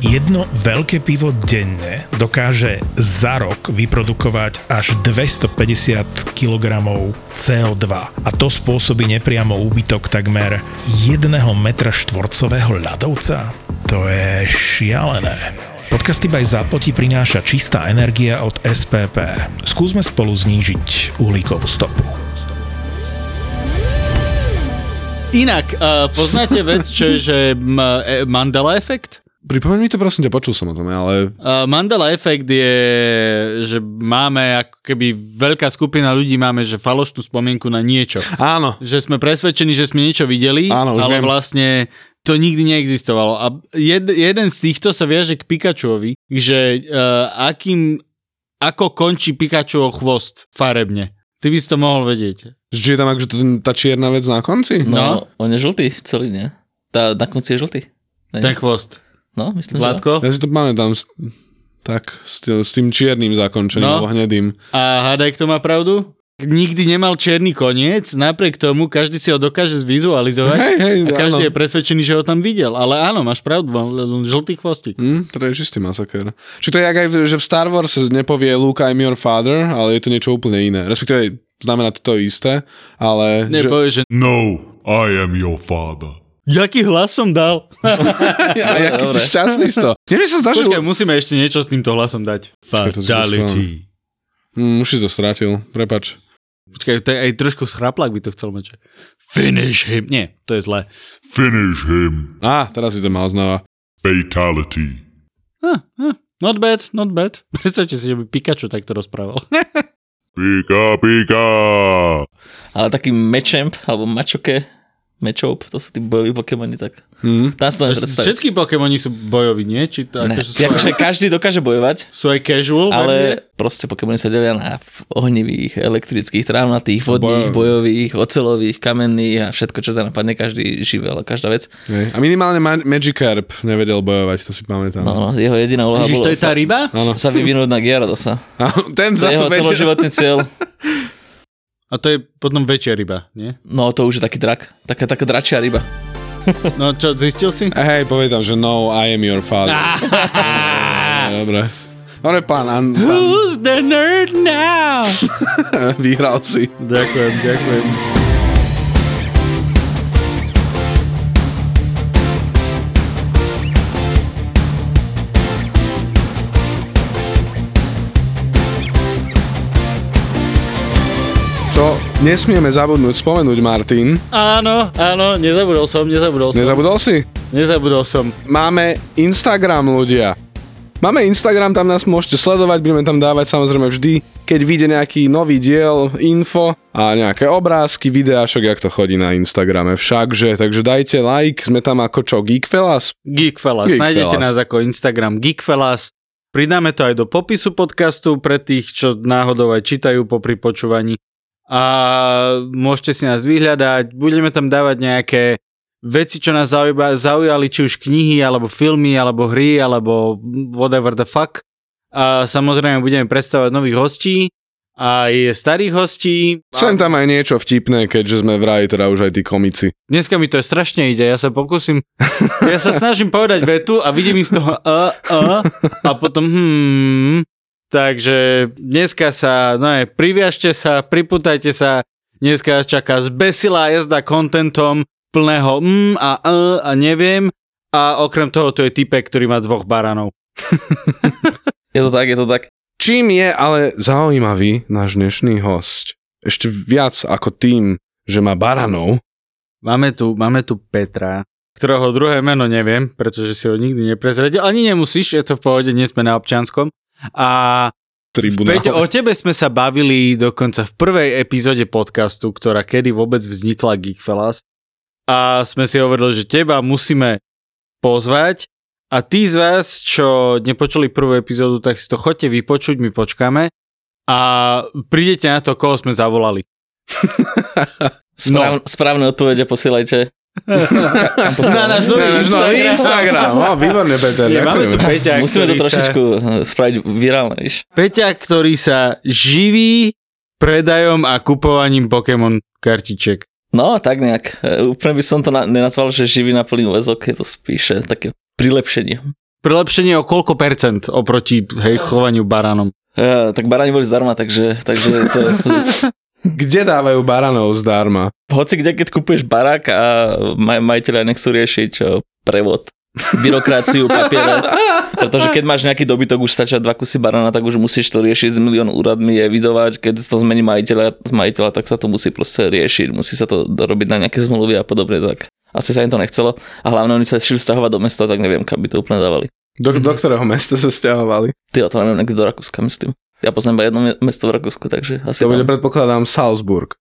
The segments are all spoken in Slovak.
Jedno veľké pivo denne dokáže za rok vyprodukovať až 250 kg CO2 a to spôsobí nepriamo úbytok takmer 1 metra štvorcového ľadovca. To je šialené. Podcasty by Zápoti prináša čistá energia od SPP. Skúsme spolu znížiť uhlíkovú stopu. Inak, uh, poznáte vec, čo je, že m- e- Mandela efekt? Pripomeň mi to prosím ťa, počul som o tom, ale... Uh, Mandela efekt je, že máme ako keby veľká skupina ľudí máme, že falošnú spomienku na niečo. Áno. Že sme presvedčení, že sme niečo videli, Áno, už ale viem. vlastne to nikdy neexistovalo. A jed, jeden z týchto sa viaže k Pikachuovi, že uh, akým, ako končí Pikachuov chvost farebne. Ty by si to mohol vedieť. Že je tam akože tá čierna vec na konci? No. No, on je žltý celý, nie? Tá, na konci je žltý. Ten chvost. No, myslím, že Vládko? Ja si to pamätám s, tak, s, tým, s tým čiernym zakončením, No. hnedým. A hádaj, kto má pravdu? Nikdy nemal čierny koniec, napriek tomu každý si ho dokáže zvizualizovať Hej, hej, a každý áno. je presvedčený, že ho tam videl. Ale áno, máš pravdu, mal len žltý chvostík. Hm, to je čistý masaker. Či to je jak aj, že v Star Wars nepovie Luke, I'm your father, ale je to niečo úplne iné. Respektíve znamená to to isté, ale... Ne, že, že No, I am your father. Jaký hlas som dal? a jaký si Dobre. šťastný z toho. Mne sa zdá, že... Počkaj, musíme ešte niečo s týmto hlasom dať. Si Fatality. Hm, už si to strátil, prepač. Počkaj, to je aj trošku schraplák by to chcel mať. Finish him. Nie, to je zlé. Finish him. Á, teraz si to mal znova. Fatality. Huh, huh. Not bad, not bad. Predstavte si, že by Pikachu takto rozprával. Pika, pika. Ale taký Mečemp, alebo Mačoke, Mečoup, to sú tí bojoví Pokémoni, tak Hm. tam si to neviem predstaviť. Všetky Pokémoni sú bojoví, nie? Či to, Ne. akože sú, Akože každý dokáže bojovať, sú aj casual verzie? ale proste Pokémony sa delia na ohnivých, elektrických, trávnatých, vodných, bojových, ocelových, kamenných a všetko, čo sa napadne, každý živel, každá vec. Hej. A minimálne Ma- Magikarp nevedel bojovať, to si pamätám. No, no, jeho jediná úloha Ježiš, bolo to je tá sa, ryba? Áno. sa vyvinúť na Gyaradosa. Ten To za je jeho celoživotný cieľ. A to je potom väčšia ryba, nie? No, to už je taký drak. Taká, taká dračia ryba. No čo, zistil si? Hej, povie tam, že no, I am your father. Dobre. Dobre, pán, an, pán Who's the nerd now? vyhral si. ďakujem, ďakujem. Čo nesmieme zabudnúť spomenúť, Martin. Áno, áno, nezabudol som, nezabudol som. Nezabudol si? Nezabudol som. Máme Instagram, ľudia. Máme Instagram, tam nás môžete sledovať, budeme tam dávať samozrejme vždy, keď vyjde nejaký nový diel, info a nejaké obrázky, videá, však jak to chodí na Instagrame všakže, takže dajte like, sme tam ako čo, Geekfellas? Geekfellas. Geekfellas. Nájdete nás ako Instagram Geekfellas. Pridáme to aj do popisu podcastu pre tých, čo náhodou aj čítajú po pripočúvaní. A môžete si nás vyhľadať. Budeme tam dávať nejaké veci, čo nás zaujíma, zaujali, či už knihy, alebo filmy, alebo hry, alebo whatever the fuck. A samozrejme budeme predstavovať nových hostí, aj starých hostí. Sem tam aj niečo vtipné, keďže sme vraj teda už aj tí komici. Dneska mi to strašne ide, ja sa pokúsim, ja sa snažím povedať vetu a vidím z toho a, a, a potom hmm, takže dneska sa, no je, priviažte sa, priputajte sa, dneska vás čaká zbesilá jazda kontentom plného mm a a a neviem a okrem toho tu je typek, ktorý má dvoch baranov. Je to tak, je to tak. Čím je ale zaujímavý náš dnešný host? Ešte viac ako tým, že má baranov. Máme tu, máme tu Petra, ktorého druhé meno neviem, pretože si ho nikdy neprezradil. Ani nemusíš, je to v pohode, nie sme na občianskom. A Tribunál. Peťo, o tebe sme sa bavili dokonca v prvej epizóde podcastu, ktorá kedy vôbec vznikla Geekfellas. A sme si hovorili, že teba musíme pozvať a tí z vás, čo nepočuli prvú epizódu, tak si to chodte vypočuť, my počkáme a prídete na to, koho sme zavolali. Správ, no. Správne odpovede posielajte. Na náš nový Na náš nový Instagram. No, výborne, Peter. Je, máme tu. Peťa, Musíme to trošičku sa, eh, spraviť virálne, víš. Peťa, ktorý sa živí predajom a kupovaním Pokémon kartiček. No, tak nejak. E, Úplne by som to na, nenazval, že živý na plný väzok, je to spíše také prilepšenie. prilepšenie o koľko percent oproti hej, chovaniu baránom? Ja, tak baráni boli zdarma, takže, takže to je... Kde dávajú baranov zdarma? Hoci kde, keď kupuješ barák a maj, majiteľia nechcú riešiť čo, prevod, byrokraciu, papiere, pretože keď máš nejaký dobytok, už stačia dva kusy barana, tak už musíš to riešiť s milión úradmi, evidovať, keď to zmení majiteľa, z majiteľa, tak sa to musí proste riešiť, musí sa to dorobiť na nejaké zmluvy a podobne, tak asi sa im to nechcelo a hlavne oni sa šli stahovať do mesta, tak neviem, kam by to úplne dávali. Do, do ktorého mesta sa stiahovali? Ty to neviem, niekde do Rakúska, myslím. Ja poznám iba jedno me- mesto v Rakúsku, takže asi To bude, tam. predpokladám, Salzburg.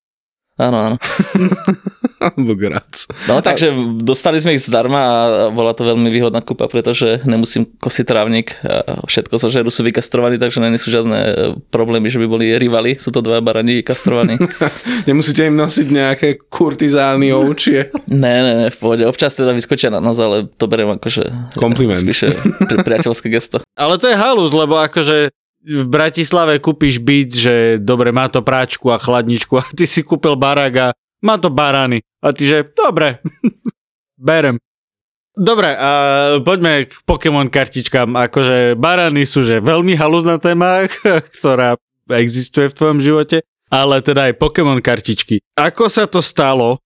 Áno, áno. Graz. No takže dostali sme ich zdarma a bola to veľmi výhodná kúpa, pretože nemusím kosiť trávnik a všetko sa žeru sú vykastrovaní, takže nie sú žiadne e, problémy, že by boli rivali. Sú to dva barani vykastrovaní. Nemusíte im nosiť nejaké kurtizány ovčie. ne, ne, ne, v pohode. Občas teda vyskočia na nos, ale to beriem ako, že Kompliment. spíše pri, priateľské gesto. Ale to je halus, lebo akože v Bratislave kúpiš byt, že dobre, má to práčku a chladničku a ty si kúpil barák a má to barány. A ty že, dobre, berem. Dobre, a poďme k Pokémon kartičkám. Akože barány sú že veľmi haluzná téma, ktorá existuje v tvojom živote, ale teda aj Pokémon kartičky. Ako sa to stalo,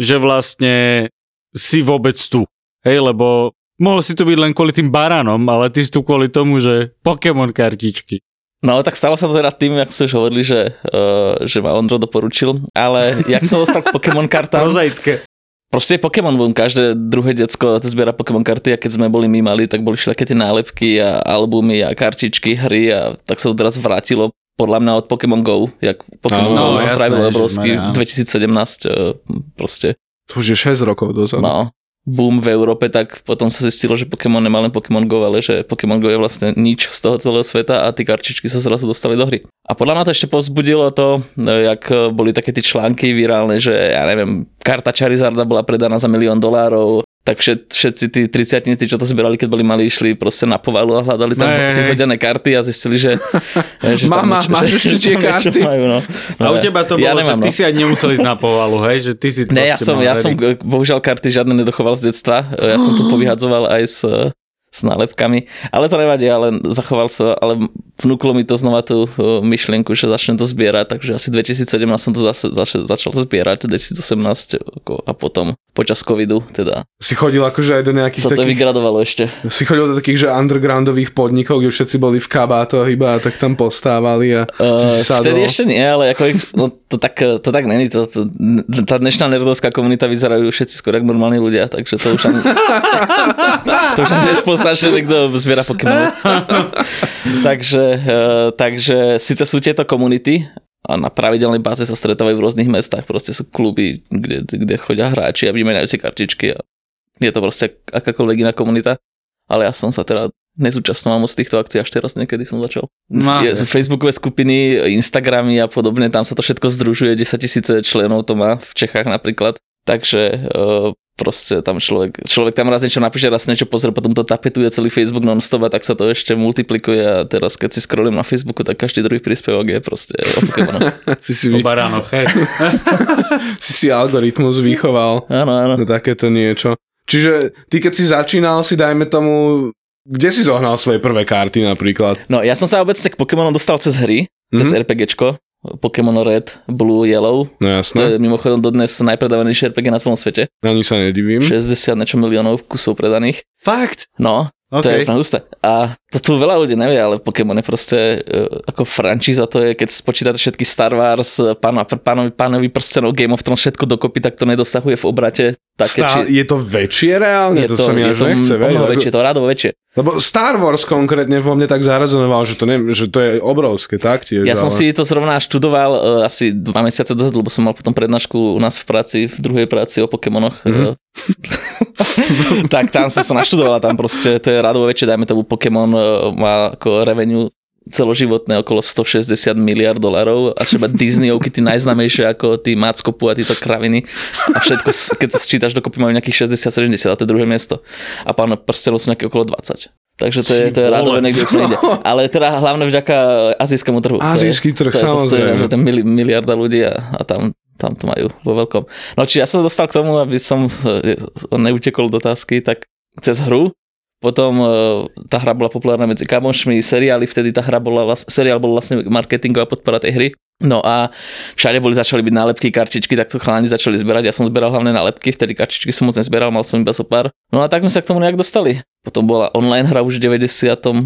že vlastne si vôbec tu? Hej, lebo mohol si tu byť len kvôli tým baránom, ale ty si tu kvôli tomu, že Pokémon kartičky. No tak stalo sa to teda tým, jak ste už hovorili, že, uh, že ma Ondro doporučil, ale jak som dostal k Pokémon kartám, Prozaické. Proste je Pokémon Boom, každé druhé decko to zbiera Pokémon karty a keď sme boli my mali, tak boli všelijaké tie nálepky a albumy a kartičky, hry a tak sa to teraz vrátilo podľa mňa od Pokémon Go, jak Pokémon No, Go jasné, spravil obrovský ježišmarja, áno. 2017 eh, proste, To už je 6 rokov dozadu. no boom v Európe, tak potom sa zistilo, že Pokémon nemá len Pokémon Go, ale že Pokémon Go je vlastne nič z toho celého sveta a tie kartičky sa zrazu dostali do hry. A podľa mňa to ešte povzbudilo to, eh, jak eh, boli také tie články virálne, že ja neviem, karta Charizarda bola predaná za milión dolárov, tak všet, všetci tí triciatníci, čo to zbierali, keď boli mali, išli proste na povalu a hľadali tam Hej, tie hodené karty a zistili, že... že Mama, máš ešte tie že karty? Majú, no. A u teba to ja bolo, nemám, že ty no. si aj nemusel ísť na povalu, hej? Že ty si Ne, ja som, ja som eh, bohužiaľ karty žiadne nedochoval z detstva. Eh, Ja som to povyhadzoval aj s, eh, s nálepkami. Ale to nevadí, ale zachoval sa, ale vnúklo mi to znova tú eh, myšlienku, že začnem to zbierať, takže asi 2017 som to zase, zase začal zbierať, 2018 ako- a potom počas covidu teda Si chodil akože aj do nejakých sa to takých... vygradovalo ešte. Si chodil do takých, že undergroundových podnikov, kde všetci boli v kabátoch iba a tak tam postávali a si si Uh, sadol. vtedy ešte nie, ale ako, no, to, tak, to tak není. To, to, tá dnešná nerdovská komunita vyzerajú všetci skoro ako normálni ľudia, takže to už ani, to už ani že niekto zbiera Pokémon. takže, uh, takže síce sú tieto komunity, a na pravidelnej báze sa stretávajú v rôznych mestách, proste sú kluby, kde, kde chodia hráči a vymeniajú si kartičky a je to proste akákoľvek iná komunita, ale ja som sa teda nezúčastnoval moc týchto akcií, až teraz niekedy som začal. No. Je, sú facebookové skupiny, Instagramy a podobne, tam sa to všetko združuje, 10 tisíce členov to má v Čechách napríklad, takže uh, proste tam človek, človek tam raz niečo napíše, raz niečo pozrie, potom to tapetuje celý Facebook non-stop a tak sa to ešte multiplikuje a teraz keď si scrollujem na Facebooku, tak každý druhý príspevok je proste o Pokémonoch. si, si, vy, baránoch, hej. si si algoritmus vychoval áno, áno. na takéto niečo. Čiže ty keď si začínal si, dajme tomu, kde si zohnal svoje prvé karty napríklad? No ja som sa obecne k Pokémonom dostal cez hry, cez Mhm. RPGčko, Pokémon Red, Blue, Yellow. No To je jasné, mimochodom dodnes najpredávanejšie RPG na celom svete. ani sa nedivím. 60 niečo miliónov kusov predaných. Fakt? No, to OK. je úplne husté. A to tu veľa ľudí nevie, ale Pokémon je proste uh, ako frančíza, to je, keď spočítate všetky Star Wars, pána, pánovi, pánovi prstenov, Game of Thrones, všetko dokopy, tak to nedosahuje v obrate. Také, Stá, je to väčšie reálne? je to, sa mi až nechce veriť. Ako- väčšie, to rádovo väčšie. Lebo Star Wars konkrétne vo mne tak zarezonoval, že to, ne, že to je obrovské taktiež. Ja som ale... si to zrovna študoval uh, asi dva mesiace dozadu, lebo som mal potom prednášku u nás v práci, v druhej práci o Pokémonoch. Mhm. Mm-hmm. tak tam som sa naštudoval, tam proste to je radovo väčšie, dajme tomu Pokémon uh, má ako revenue celoživotné okolo 160 miliard dolárov a třeba Disneyovky tí najznámejšie ako tí Mackopu a títo kraviny a všetko, keď sa sčítaš dokopy majú nejakých 60-70 a to je druhé miesto. A pán prstenov sú nejaké okolo 20. Takže to je, to je Ty vole, niekde úplne inde. Ale teda hlavne vďaka azijskému trhu. To je- Azijský trh, to je, to samozrejme. že ten mili, miliarda ľudí a, a tam, tam to majú vo veľkom. No či ja som dostal k tomu, aby som eh, neutekol do otázky, tak cez hru Potom e, tá hra bola populárna medzi kamošmi, seriály, vtedy tá hra bola, seriál bol vlastne marketingová podpora tej hry. No a všade boli začali byť nálepky, kartičky, tak to chalani začali zberať. Ja som zberal hlavne nálepky, vtedy kartičky som moc nezberal, mal som iba so pár. No a tak sme sa k tomu nejak dostali. Potom bola online hra už v 90.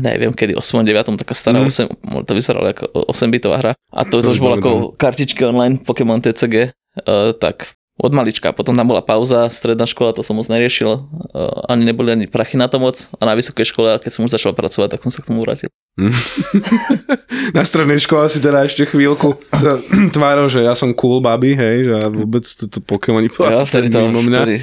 neviem kedy, 8. 9. taká stará Mm. 8, to vyzeralo ako 8 bitová hra. A to, to To už bolo si ako kartičky online Pokémon TCG. Uh, tak od malička. Potom tam bola pauza, stredná škola, to som moc neriešil. Uh, ani neboli ani prachy na to moc. A na vysokej škole, keď som už začal pracovať, tak som sa k tomu vrátil. Na strednej škole si teda ešte chvíľku sa tváril, že ja som cool baby, hej, že ja vôbec toto Pokémoni Ja, vtedy to, mňa. vtedy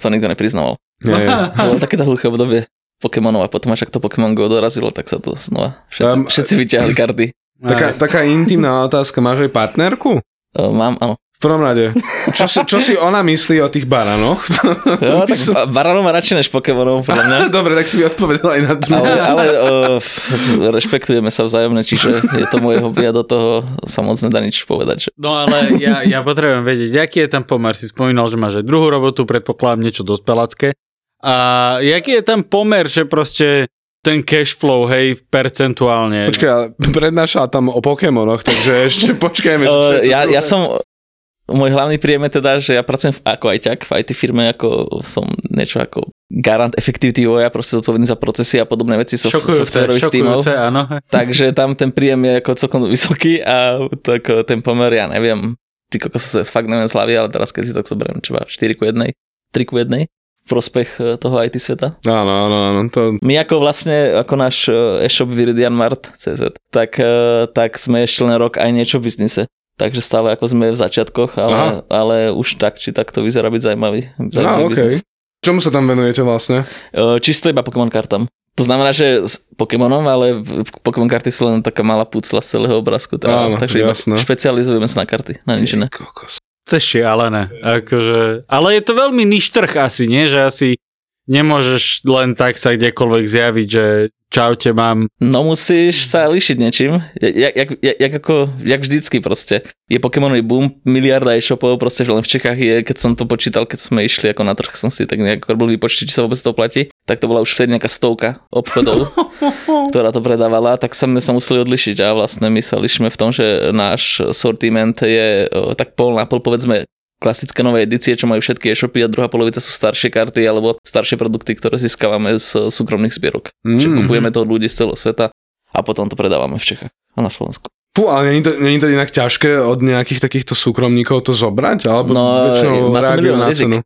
to nikto nepriznával. Nie. Bolo takéto hluché obdobie Pokémonov a potom až ak to Pokémon Go dorazilo, tak sa to znova všetci, Um, všetci vyťahli karty. Taká, taká intimná otázka, máš aj partnerku? Uh, mám, áno. V prvom rade, čo si, čo si ona myslí o tých baranoch? By tak som- ba- Baranov má radšej než Pokémonov, podľa mňa. Dobre, tak si mi odpovedal aj na druhé. Ale, ale uh, rešpektujeme sa vzájomne, čiže je to moje hobby a do toho sa moc nedá nič povedať. Že... No ale ja, ja potrebujem vedieť, aký je tam pomer. Si spomínal, že máš aj druhú robotu, predpokladám niečo dospelácké. A jaký je tam pomer, že proste ten cash flow, hej, percentuálne. Počkaj, prednášala tam o Pokémonoch, takže ešte počkajme. Uh, ja, ja som, môj hlavný príjem je teda, že ja pracujem v, ako ajťak v IT firme, ako som niečo ako garant efektivity vývoja, proste zodpovedný za procesy a podobné veci šokujúce, softwarových tímov. áno. Takže tam ten príjem je ako celkom vysoký a tak eh, ten pomer, ja neviem, ty kokos sa fakt neviem z hlavy, ale teraz keď si tak zoberiem, čo 4 ku 1, 3 ku 1 v prospech eh, toho IT sveta. Áno, áno, áno, to... My ako vlastne, ako náš eh, e-shop Viridian Mart CZ, tak, tak sme ešte len rok aj niečo v biznise. Takže stále ako sme v začiatkoch, ale, ale už tak, či tak to vyzerá byť zaujímavý, Á, zaujímavý okej. biznis. Čomu sa tam venujete vlastne? Čisto iba Pokémon kartám. To znamená, že s Pokémonom, ale Pokémon karty sú len taká malá pucla z celého obrázku. Teda, Áno, takže iba jasné. špecializujeme sa na karty, na nič iné. To je šialené. Akože, ale je to veľmi niž trh asi, nie? Že asi nemôžeš len tak sa kdekoľvek zjaviť, že čaute mám. No musíš sa líšiť niečím. Jak, jak, jak, jak, ako, jak vždycky proste. Je Pokémonový boom, miliarda e-shopov, proste že len v Čechách je, keď som to počítal, keď sme išli ako na trh, som si tak nejak robil výpočty, či sa vôbec to platí, tak to bola už vtedy nejaká stovka obchodov, ktorá to predávala, tak sme sa museli odlišiť a vlastne my sa lišíme v tom, že náš sortiment je tak pol na pol, povedzme, klasické nové edície, čo majú všetky e-shopy a druhá polovica sú staršie karty alebo staršie produkty, ktoré získavame z súkromných zbierok. Čiže Mm. kupujeme to od ľudí z celého sveta a potom to predávame v Čechách a na Slovensku. Fú, ale není to, není to inak ťažké od nejakých takýchto súkromníkov to zobrať? Alebo No, väčšinou reagujú na rizik. cenu?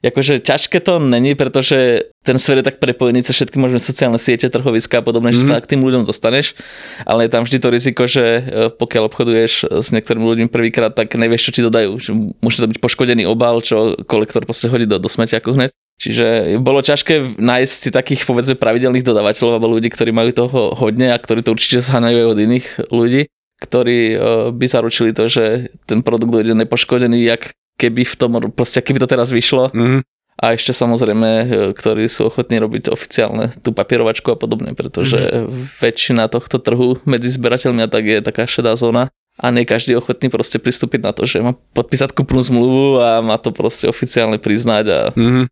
Akože ťažké to není, pretože ten svet je tak prepojený cez všetky možné sociálne siete, trhoviska a podobné, mm-hmm. že Mhm. sa k tým ľuďom dostaneš, ale je tam vždy to riziko, že e, pokiaľ obchoduješ s niektorými ľuďmi prvýkrát, tak nevieš, čo ti dodajú. Že Môže to byť poškodený obal, čo kolektor proste hodí do, do smeťaku hneď. Čiže bolo ťažké nájsť si takých povedzme pravidelných dodávateľov alebo ľudí, ktorí majú toho hodne a ktorí to určite zháňajú aj od iných ľudí, ktorí e, by zaručili to, že ten produkt dojde nepoškodený, jak keby v tom, proste keby to teraz vyšlo Mhm. a ešte samozrejme, e, ktorí sú ochotní robiť oficiálne tú papierovačku a podobne, pretože mm-hmm. väčšina tohto trhu medzi zberateľmi a tak je taká šedá zóna a nie každý je ochotný proste pristúpiť na to, že má podpísať kúpnu zmluvu a má to proste oficiálne priznať a Mhm.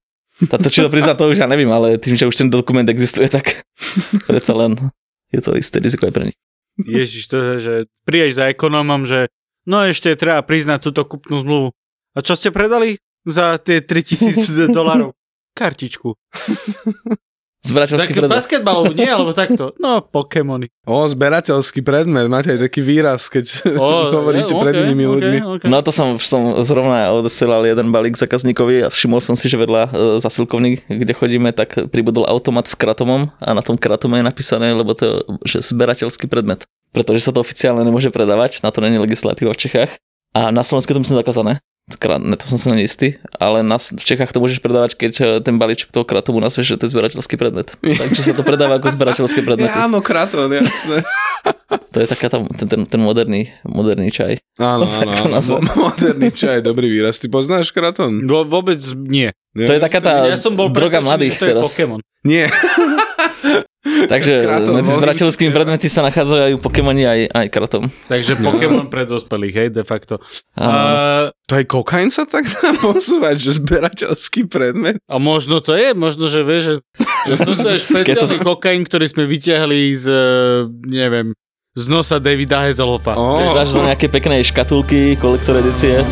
táto či to priznať to už ja neviem, ale tým, že už ten dokument existuje, tak predsa len je to isté riziko aj pre nich. Ježiš, to je, že prídeš za ekonómom, že no ešte treba priznať túto kupnú zmluvu. A čo ste predali za tie 3000 dolarov? Kartičku. Zberateľský Tak predmet. basketbalovú, nie? Alebo takto? No, Pokémony. O, zberateľský predmet, máte aj taký výraz, keď O, hovoríte je, pred inými ok, ľuďmi. ok. No to som, som zrovna odosielal jeden balík zákazníkovi a všimol som si, že vedľa e, zasilkovní, kde chodíme, tak pribudol automat s kratomom a na tom kratome je napísané, lebo to je že zberateľský predmet. Pretože sa to oficiálne nemôže predávať, na to není legislatíva v Čechách. A na Slovensku to myslím zakázané. Krát, ne, to som si není istý, ale na, v Čechách to môžeš predávať, keď e, ten balíček toho kratomu nazveš, že to je zberateľský predmet. Takže sa to predáva ako zberateľské predmety. Ja, áno, kraton, jasné. To je taká tam, ten, ten, ten moderný, moderný čaj. Áno, Tak áno, to áno. Moderný čaj, dobrý výraz. Ty poznáš kraton? Vo- Vôbec nie. Nie? To je taká tá Ja som bol droga mladých že to je teraz. Pokémon. Nie. Takže Kratom medzi no. predmety sa nachádzajú Pokémoni aj, aj kratom. Takže Pokémon pre dospelých, hej, de facto. A, To aj kokain sa tak dá posúvať, že zberateľský predmet. a možno to je, možno, že vieš, že, že to je špeciálny kokain, ktorý sme vyťahli z, e, neviem, z nosa Davida Hazelhoffa. Dáš do nejaké peknej škatulky, kolektor edície.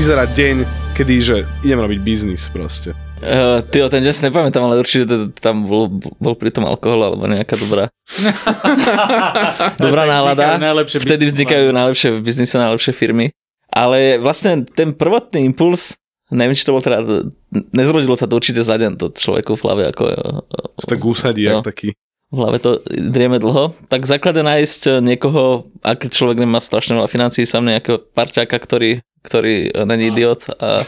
Vyzerá deň, kedy, že idem robiť biznis proste. Uh, tyjo, ten deň si nepamätám, ale určite tam bol, bol pri tom alkohol alebo nejaká dobrá, dobrá nálada. Vtedy vznikajú najlepšie v biznise, najlepšie firmy. Ale vlastne ten prvotný impuls, neviem, či to bol teda, nezrodilo sa to určite za deň, to človeku v hlave ako To tak usadí, No. taký. v hlave to drieme dlho, tak základe nájsť niekoho, ak človek nemá strašne veľa financií, sám nejakého parťáka, ktorý, ktorý není idiot a,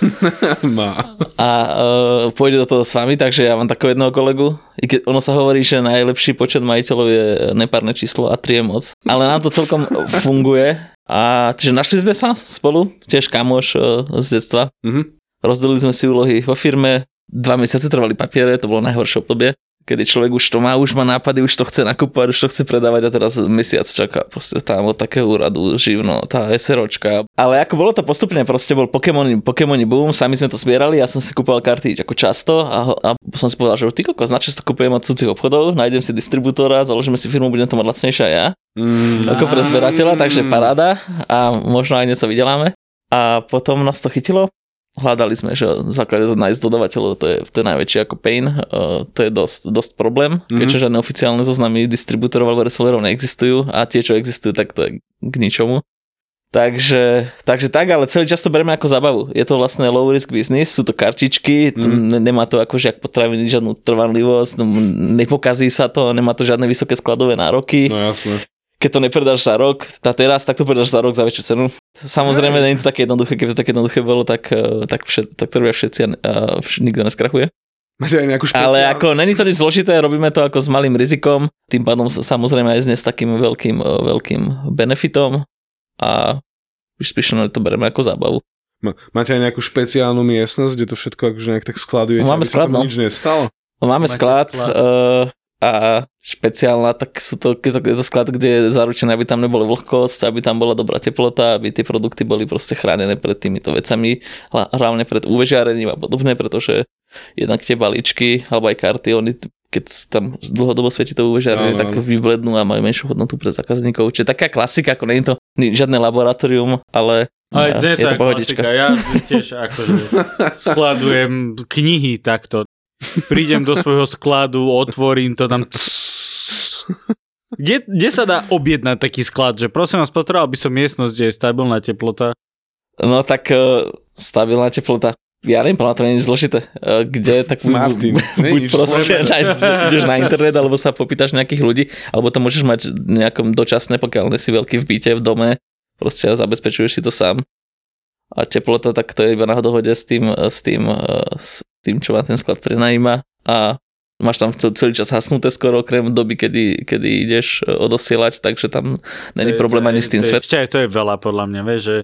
Má. a uh, pôjde do toho s vami, takže ja mám takého jedného kolegu. I keď ono sa hovorí, že najlepší počet majiteľov je nepárne číslo a 3 je moc. Ale nám to celkom funguje. A takže našli sme sa spolu, tiež kamoš uh, z detstva. Mhm. Rozdelili sme si úlohy vo firme, dva mesiace trvali papiere, to bolo najhoršie obdobie kedy človek už to má, už má nápady, už to chce nakúpať, už to chce predávať a teraz mesiac čaká proste tam od takého úradu, živno, tá SROčka. Ale ako bolo to postupne, proste bol Pokémon, Pokémoni boom, sami sme to zbierali, ja som si kúpoval karty ako často a, a som si povedal, že ty kokos, na čo si to kúpujem od cudzích obchodov, nájdem si distribútora, založíme si firmu, budem to mať lacnejšie aj ja, Mm. ako pre zberateľa, takže paráda a možno aj niečo vydeláme. A potom nás to chytilo, hľadali sme, že v základe nájsť dodavateľov, to je, to je najväčší ako pain, uh, to je dosť, dosť problém, Mhm. keďže žiadne oficiálne zoznamy distribútorov alebo resellerov neexistujú a tie, čo existujú, tak to je k ničomu. Takže, takže tak, ale celý čas to bereme ako zábavu. Je to vlastne low risk business, sú to kartičky, mm. nemá to akože ak potraviny žiadnu trvanlivosť, nepokazí sa to, nemá to žiadne vysoké skladové nároky No jasné. Keď to nepredáš za rok, tá teraz, tak to predáš za rok za väčšiu cenu. Samozrejme, nie je to také jednoduché, keby to také jednoduché bolo, tak, eh, tak, všet, tak to robia všetci a a vš- nikto neskrachuje. Máte aj nejakú špeciálnu? Ale ako není to nič zložité, robíme to ako s malým rizikom, tým pádom sa- samozrejme aj s takým veľkým, eh, veľkým benefitom a vyšpišené to bereme ako zábavu. Ma- Máte aj nejakú špeciálnu miestnosť, kde to všetko akože nejak tak skladujete, Máme aby sa sklad, tomu no. nič nestalo? No, Máme Máte sklad, sklad. Uh, a špeciálna, tak sú to, je to, je to sklad, kde je zaručené, aby tam nebola vlhkosť, aby tam bola dobrá teplota, aby tie produkty boli proste chránené pred týmito vecami, hla- hlavne pred UV žiarením a podobne, pretože jednak tie balíčky, alebo aj karty, oni keď tam dlhodobo svieti to UV žiarenie, Áno, tak vyblednú a majú menšiu hodnotu pre zákazníkov. Čiže taká klasika, ako nie je to žiadne laboratórium, ale Ale je, je to pohodička. klasika. Ja tiež akože skladujem knihy takto. Prídem do svojho skladu, otvorím to tam. Kde, kde sa dá objednať taký sklad? Že prosím vás, potreboval by som miestnosť, kde je stabilná teplota. No tak uh, stabilná teplota. Ja neviem, podľa to nie je zložité. Uh, kde, tak buď, Martin, buď, proste na, ideš na internet, alebo sa popýtaš nejakých ľudí, alebo to môžeš mať nejakom dočasné, pokiaľ nie si veľký v byte, v dome, proste zabezpečuješ si to sám. A teplota, tak to je iba na dohode s tým, s tým, uh, s tým čo má ten sklad prenajíma a máš tam celý čas hasnuté skoro, okrem doby, kedy, kedy ideš uh, odosielať, takže tam není problém ani s tým to je- svet. Ešte aj to je veľa podľa mňa, vieš, že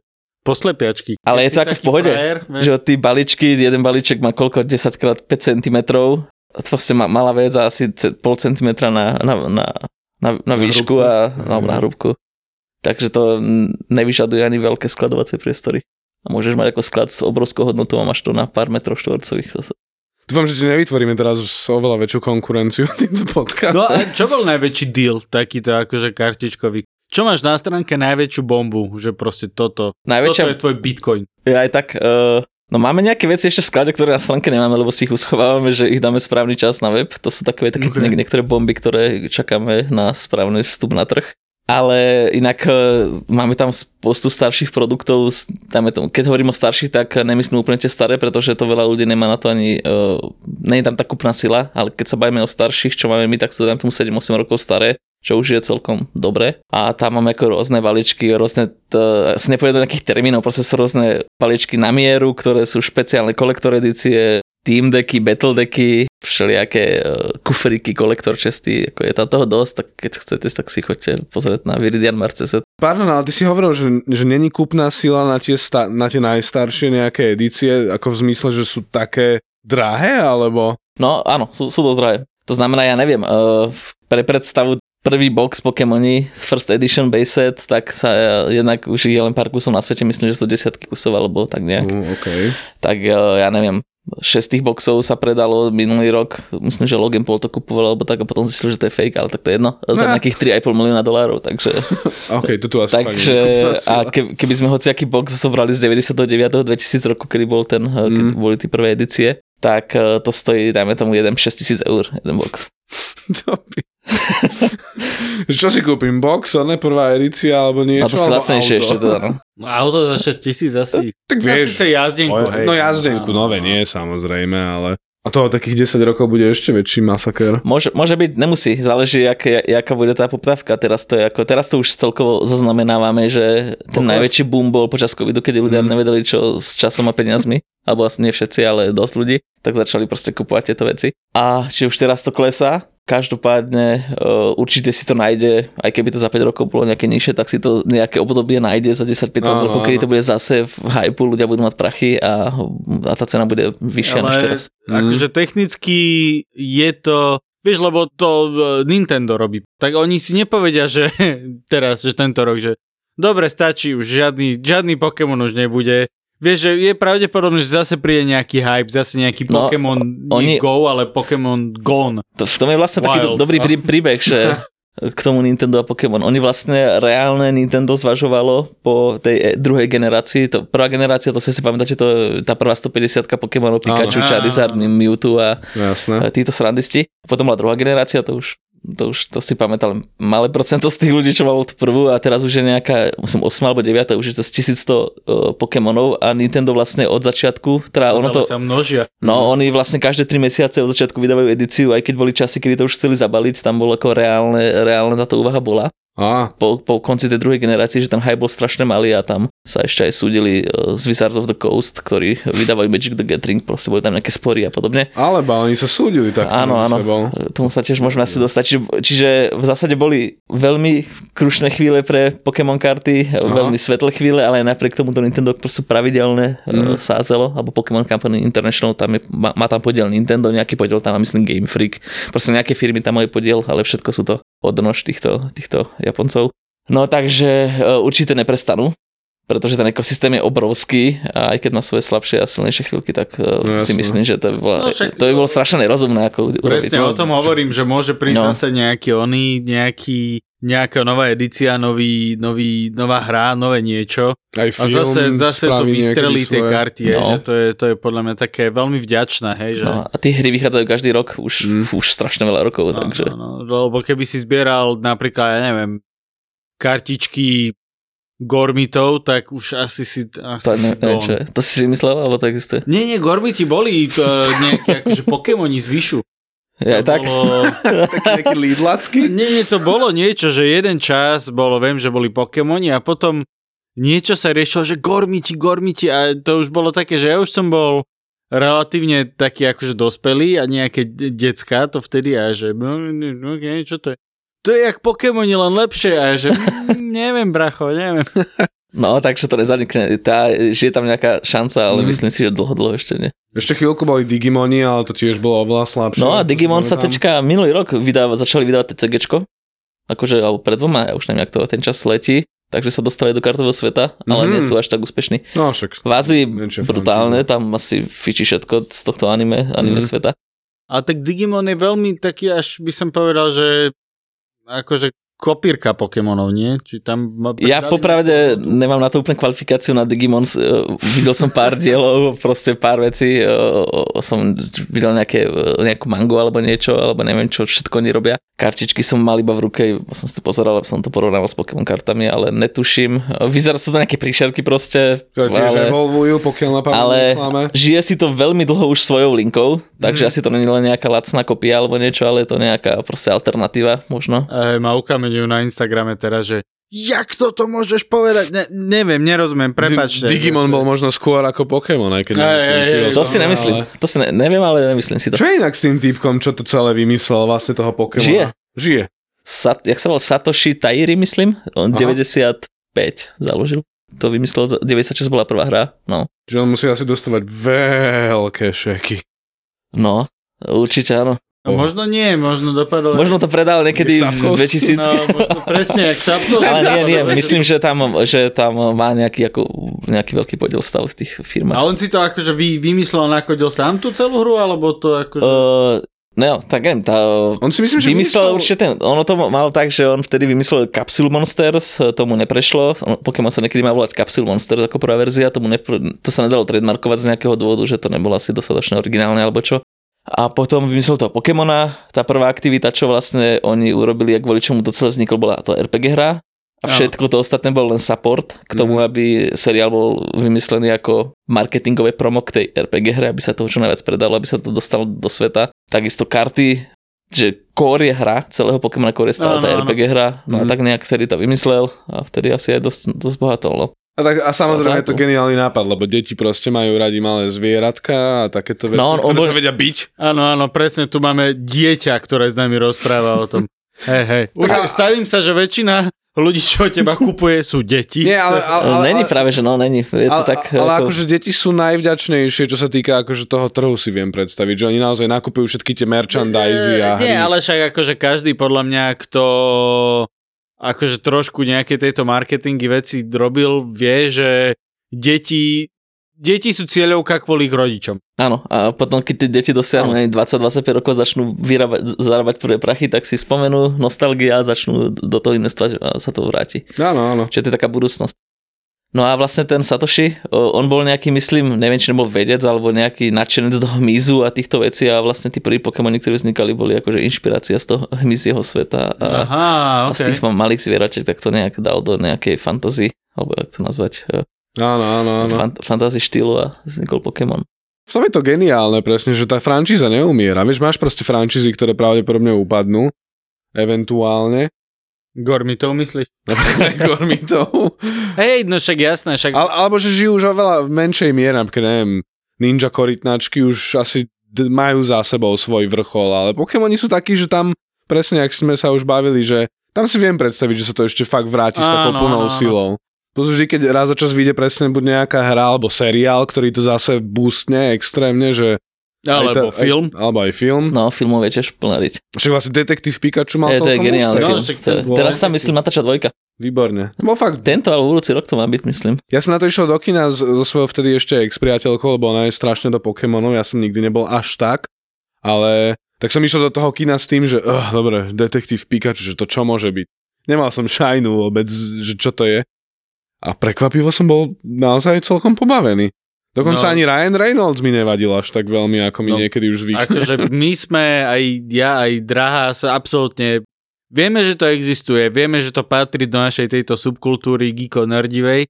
poslepiačky. Ale je to ako v pohode, frajer, že tí balíčky, jeden balíček má koľko? 10 x 5 cm. To proste má malá vec a asi pol centimetra na, na, na, na, na výšku hrúbku. a no, na hrúbku. Takže to nevyžaduje ani veľké skladovacie priestory. A môžeš mať ako sklad s obrovskou hodnotou a máš to na pár metrov štvorcových zase. Dúfam, že ti nevytvoríme teraz oveľa väčšiu konkurenciu týmto podcastom. No a čo bol najväčší deal takýto akože kartičkový? Čo máš na stránke najväčšiu bombu? Že proste toto. Najväčšia, Toto je tvoj bitcoin. je aj tak... Uh, no máme nejaké veci ešte v sklade, ktoré na stránke nemáme, lebo si ich uschovávame, že ich dáme správny čas na web. To sú takové také okay. niektoré bomby, ktoré čakáme na správny vstup na trh. Ale inak e, máme tam spostu starších produktov, dáme tomu, keď hovorím o starších, tak nemyslím úplne tie staré, pretože to veľa ľudí nemá na to ani, uh, nie je tam tá kúpna sila, ale keď sa bavíme o starších, čo máme my, tak sú tam tomu 7-8 rokov staré, čo už je celkom dobre. A tam máme ako rôzne balíčky, rôzne, to, si nepoviem do nejakých termínov, proste sú rôzne balíčky na mieru, ktoré sú špeciálne kolektor edície, team decky, battle decky, všelijaké uh, kufriky, kolektor česty, ako je tam toho dosť, tak keď chcete, tak si choďte pozrieť na Viridian Marceset. Pardon, ale ty si hovoril, že, že není kúpna sila na tie, sta- na tie najstaršie nejaké edície, ako v zmysle, že sú také drahé, alebo... No áno, sú, sú dosť drahé. To znamená, ja neviem, uh, pre predstavu prvý box Pokémony z First Edition base set, tak sa uh, jednak už je len pár kusov na svete, myslím, že sú desiatky kusov alebo tak nejak. Uh, okay. Tak ja neviem, 6 tých boxov sa predalo minulý rok, myslím, že Logan Paul to kupoval, alebo tak a potom zistil, že to je fake, ale tak to je jedno, za No. nejakých 3,5 milióna dolárov, takže, OK, to tu asi takže a ke, keby sme hociaký box zobrali z 99. 2000 roku, kedy bol ten, mm. keď boli tie prvé edície, tak eh, to stojí, dajme tomu, jeden 6000 eur, jeden box. To Čo si kúpim? Box, ne prvá edícia, alebo A niečo? to sú alebo lacnejšie auto? ešte teda, no. No, auto za 6 tisíc asi. Tak vieš, Vieš, jazdenku, hej. no jazdenku, nové nie, samozrejme, ale... A to o takých 10 rokov bude ešte väčší masaker. Môže, môže byť, nemusí, záleží, aké, jaká bude tá poptávka. Teraz to, je ako, teraz to už celkovo zaznamenávame, že ten Pokles. najväčší boom bol počas covidu, kedy ľudia Mm. nevedeli, čo s časom a peniazmi, alebo asi nie všetci, ale dosť ľudí, tak začali proste kupovať tieto veci. A či už teraz to klesá, každopádne uh, určite si to nájde, aj keby to za 5 rokov bolo nejaké nižšie, tak si to nejaké obdobie nájde za 10-15 Áno, rokov, kedy to bude zase v hypu, ľudia budú mať prachy a, a tá cena bude vyššia než Ale teraz. akože technicky je to... Vieš, lebo to e, Nintendo robí. Tak oni si nepovedia, že teraz, že tento rok, že dobre, stačí už, žiadny, žiadny Pokémon už nebude. Vieš, že je pravdepodobné, že zase príde nejaký hype, zase nejaký No, Pokémon, oni- nie Go, ale Pokémon Gone. To, v tom je vlastne taký Wild, do, dobrý a- prí, príbeh, že k tomu Nintendo a Pokémon. Oni vlastne reálne Nintendo zvažovalo po tej e- druhej generácii. To, prvá generácia, to si si pamätáte, to tá prvá 150 Pokémonov, Pikachu, Áno. Charizard, Mewtwo a Jasné. a títo srandisti. Potom bola druhá generácia, to už to už to si pamätal, malé procento z tých ľudí, čo malo tú prvú a teraz už je nejaká, musím 8 alebo 9, už je cez 1100 uh, Pokémonov a Nintendo vlastne od začiatku, teda ono to, sa množia. No, oni vlastne každé 3 mesiace od začiatku vydávajú edíciu, aj keď boli časy, kedy to už chceli zabaliť, tam bolo ako reálne, reálne táto úvaha bola. Á, Po, po konci tej druhej generácie, že ten hype bol strašne malý a tam sa ešte aj súdili uh, z Wizards of the Coast, ktorí vydávajú Magic the Gathering, proste boli tam nejaké spory a podobne. alebo oni sa súdili takto Áno, áno, sebou. tomu sa tiež môžeme asi dostať. Čiže, čiže v zásade boli veľmi krušné chvíle pre Pokémon karty, Aha. veľmi svetlé chvíle, ale aj napriek tomu to Nintendo proste pravidelne mm. sázelo, alebo Pokémon Company International, tam je, má, má tam podiel Nintendo, nejaký podiel tam má myslím Game Freak, proste nejaké firmy tam majú podiel, ale všetko sú to odnož týchto, týchto Japoncov. No takže uh, určite neprestanú, pretože ten ekosystém je obrovský a aj keď má svoje slabšie a silnejšie chvíľky, tak uh, No, si myslím, že to by, bola, No však- to by bolo strašne nerozumné. Ako urobiť. Presne o tom hovorím, že môže prísť No. zase nejaký oný, nejaký, nejaká nová edícia, nový, nový, nová hra, nové niečo. Aj A film zase, zase to vystrelí tie svoje. karty, no. Že to je, to je podľa mňa také veľmi vďačné, hej, že... No, a tie hry vychádzajú každý rok už, Mm. už strašne veľa rokov, No, takže... no, no, lebo keby si zbieral napríklad, ja neviem, kartičky gormitov, tak už asi si... Asi To, ne, si gone. čo to si si vymyslel, alebo tak isté? Nie, nie, gorbiti boli to nejaké akože Pokémoni z Vyšu. Ja, To tak? Bolo... Taký nejaký lídlacký? Nie, nie, to bolo niečo, že jeden čas bolo, viem, že boli Pokémoni a potom niečo sa riešilo, že gormiti, gormiti a to už bolo také, že ja už som bol relatívne taký akože dospelý a nejaké de- decka to vtedy a že no, no, no, okay, čo to je? To je jak Pokémoni, len lepšie a že mm, neviem, bracho, neviem. No, takže to nezanikne. Tá, že je tam nejaká šanca, ale Mm. mm. myslím si, že dlho, dlho ešte nie. Ešte chvíľku boli Digimoni, ale to tiež bolo oveľa slabšie. No a Digimon sa teďka minulý rok vydáva, začali vydávať CGčko. Akože, alebo pred dvoma, ja už neviem, jak to ten čas letí. Takže sa dostali do kartového sveta, ale Mhm. nie sú až tak úspešní. No však. Kvázi brutálne, tam asi fičí všetko z tohto anime, anime Mhm. sveta. A tak Digimon je veľmi taký, až by som povedal, že akože kopírka Pokémonov, nie? Či tam Ja popravde nejakú- nemám na to úplne kvalifikáciu na Digimon, uh, videl som pár dielov, proste pár vecí, uh, som videl nejaké, uh, nejakú mangu alebo niečo, alebo neviem čo všetko oni robia. Kartičky som mal iba v ruke, som si to pozeral, aby som to porovnával s Pokémon kartami, ale netuším. Vyzerá sú to nejaké príšerky proste, tiež ale evolvujú, pokiaľ napadnú ale- žije si to veľmi dlho už svojou linkou, takže Mhm. asi to není len nejaká lacná kopia alebo niečo, ale je to nejaká proste alternatíva možno. E, ma ukameňujú na Instagrame teraz, že jak toto môžeš povedať? Ne, neviem, nerozumiem, prepačte. Di- Digimon bol možno skôr ako Pokémon, aj keď Hej, nemyslím hej, si ho To si nemyslím. ale- To si ne, neviem, ale nemyslím si to. Čo je inak s tým typkom, čo to celé vymyslel vlastne toho Pokémona? Žije. Žije. Sat, jak sa volal Satoshi Tairi, myslím. On Aha. 95 založil. To vymyslel, 96 bola prvá hra. No, Že on musí asi dostávať veľké šeky. no, určite áno. No, možno nie, možno dopadol... Možno to predal niekedy v Sapkos? 2000. No, možno presne, jak Sapkos. Ale nie, nie, myslím, že tam, že tam má nejaký, ako, nejaký veľký podiel stále v tých A firmách. on si to akože vy, vymyslel, nakodil sám tú celú hru, alebo to akože... Uh, no, tak neviem, tá, On si myslím, že vymyslel určite ten, ono to malo tak, že on vtedy vymyslel Capsule Monsters, tomu neprešlo, On- Pokémon sa niekedy má volať Capsule Monsters ako prvá verzia, tomu nepr- to sa nedalo trademarkovať z nejakého dôvodu, že to nebolo asi dostatočne originálne alebo čo. A potom vymyslel toho Pokémona, tá prvá aktivita, čo vlastne oni urobili, ak kvôli čomu to celé vzniklo, bola to RPG hra. A všetko to ostatné bol len support k tomu, aby seriál bol vymyslený ako marketingové promo k tej RPG hre, aby sa toho čo najviac predalo, aby sa to dostalo do sveta. Takisto karty, že core je hra, celého Pokémona core je stále Áno, tá áno. RPG hra. No a Mhm. tak nejak vtedy to vymyslel a vtedy asi aj dosť, dosť bohatol. No. A, tak, a samozrejme je to geniálny nápad, lebo deti proste majú radi malé zvieratka a takéto veci, No, on- on ktoré bol- sa vedia byť. Áno, áno, presne, tu máme dieťa, ktoré s nami rozpráva o tom. Hej, hej. Už a- stavím sa, že väčšina ľudí, čo teba kupuje, sú deti. Nie, ale, ale, ale, není ale, práve, že no, není. Je to ale, tak, ale ako, akože deti sú najvďačnejšie, čo sa týka akože toho trhu si viem predstaviť, že oni naozaj nakupujú všetky tie merchandise a hry. Nie, ale však akože každý podľa mňa, kto akože trošku nejaké tejto marketingy veci robil, vie, že deti, deti sú cieľovka kvôli ich rodičom. Áno, a potom, keď tie deti dosiahnu Áno. neviem, 20-25 rokov, začnú vyrábať, zarábať prvé prachy, tak si spomenú nostalgia a začnú do toho investovať a sa to vráti. Áno, áno. Čiže to je taká budúcnosť. No a vlastne ten Satoshi, on bol nejaký, myslím, neviem, či nebol vedec, alebo nejaký nadšenec do hmyzu a týchto vecí a vlastne tí prví Pokémony, ktorí vznikali, boli akože inšpirácia z toho hmyzieho sveta a, Aha, a z okay. tých malých zvieračiek, tak to nejak dal do nejakej fantasy, alebo jak to nazvať, e, Áno, áno, áno. fan, fantasy štýlu a vznikol Pokémon. V tom je to geniálne presne, že tá frančíza neumiera. Vieš, máš proste frančízy, ktoré pravdepodobne upadnú, eventuálne. Gormitov myslíš? Gormitov. Hej, no však jasné, však... Al, alebo že žijú už oveľa v menšej miere, napríklad neviem, ninja korytnačky už asi d- majú za sebou svoj vrchol, ale Pokémoni sú takí, že tam, presne ak sme sa už bavili, že tam si viem predstaviť, že sa to ešte fakt vráti s takou Áno, plnou áno, áno. silou. To sú vždy, keď raz za čas vyjde presne buď nejaká hra alebo seriál, ktorý to zase boostne extrémne, že... Alebo aj to, film. Aj, alebo aj film. No, filmov je tiež plná riť. Však vlastne Detektív Pikachu mal Je, to je geniálny. No, film. však To, teraz sa myslím natáča dvojka. Výborne. Bol fakt Tento alebo budúci rok to má byť, myslím. Ja som na to išiel do kina so svojou vtedy ešte ex-priateľkou, lebo ona je strašne do Pokémonov, ja som nikdy nebol až tak, ale tak som išiel do toho kina s tým, že oh, dobre, detektív Pikachu, že to čo môže byť. Nemal som šajnu vôbec, že čo to je. A prekvapivo som bol naozaj celkom pobavený. Dokonca No. ani Ryan Reynolds mi nevadil až tak veľmi, ako mi No, niekedy už zvykne. Akože my sme, aj ja, aj drahá, sa absolútne... Vieme, že to existuje, vieme, že to patrí do našej tejto subkultúry geeko nerdivej,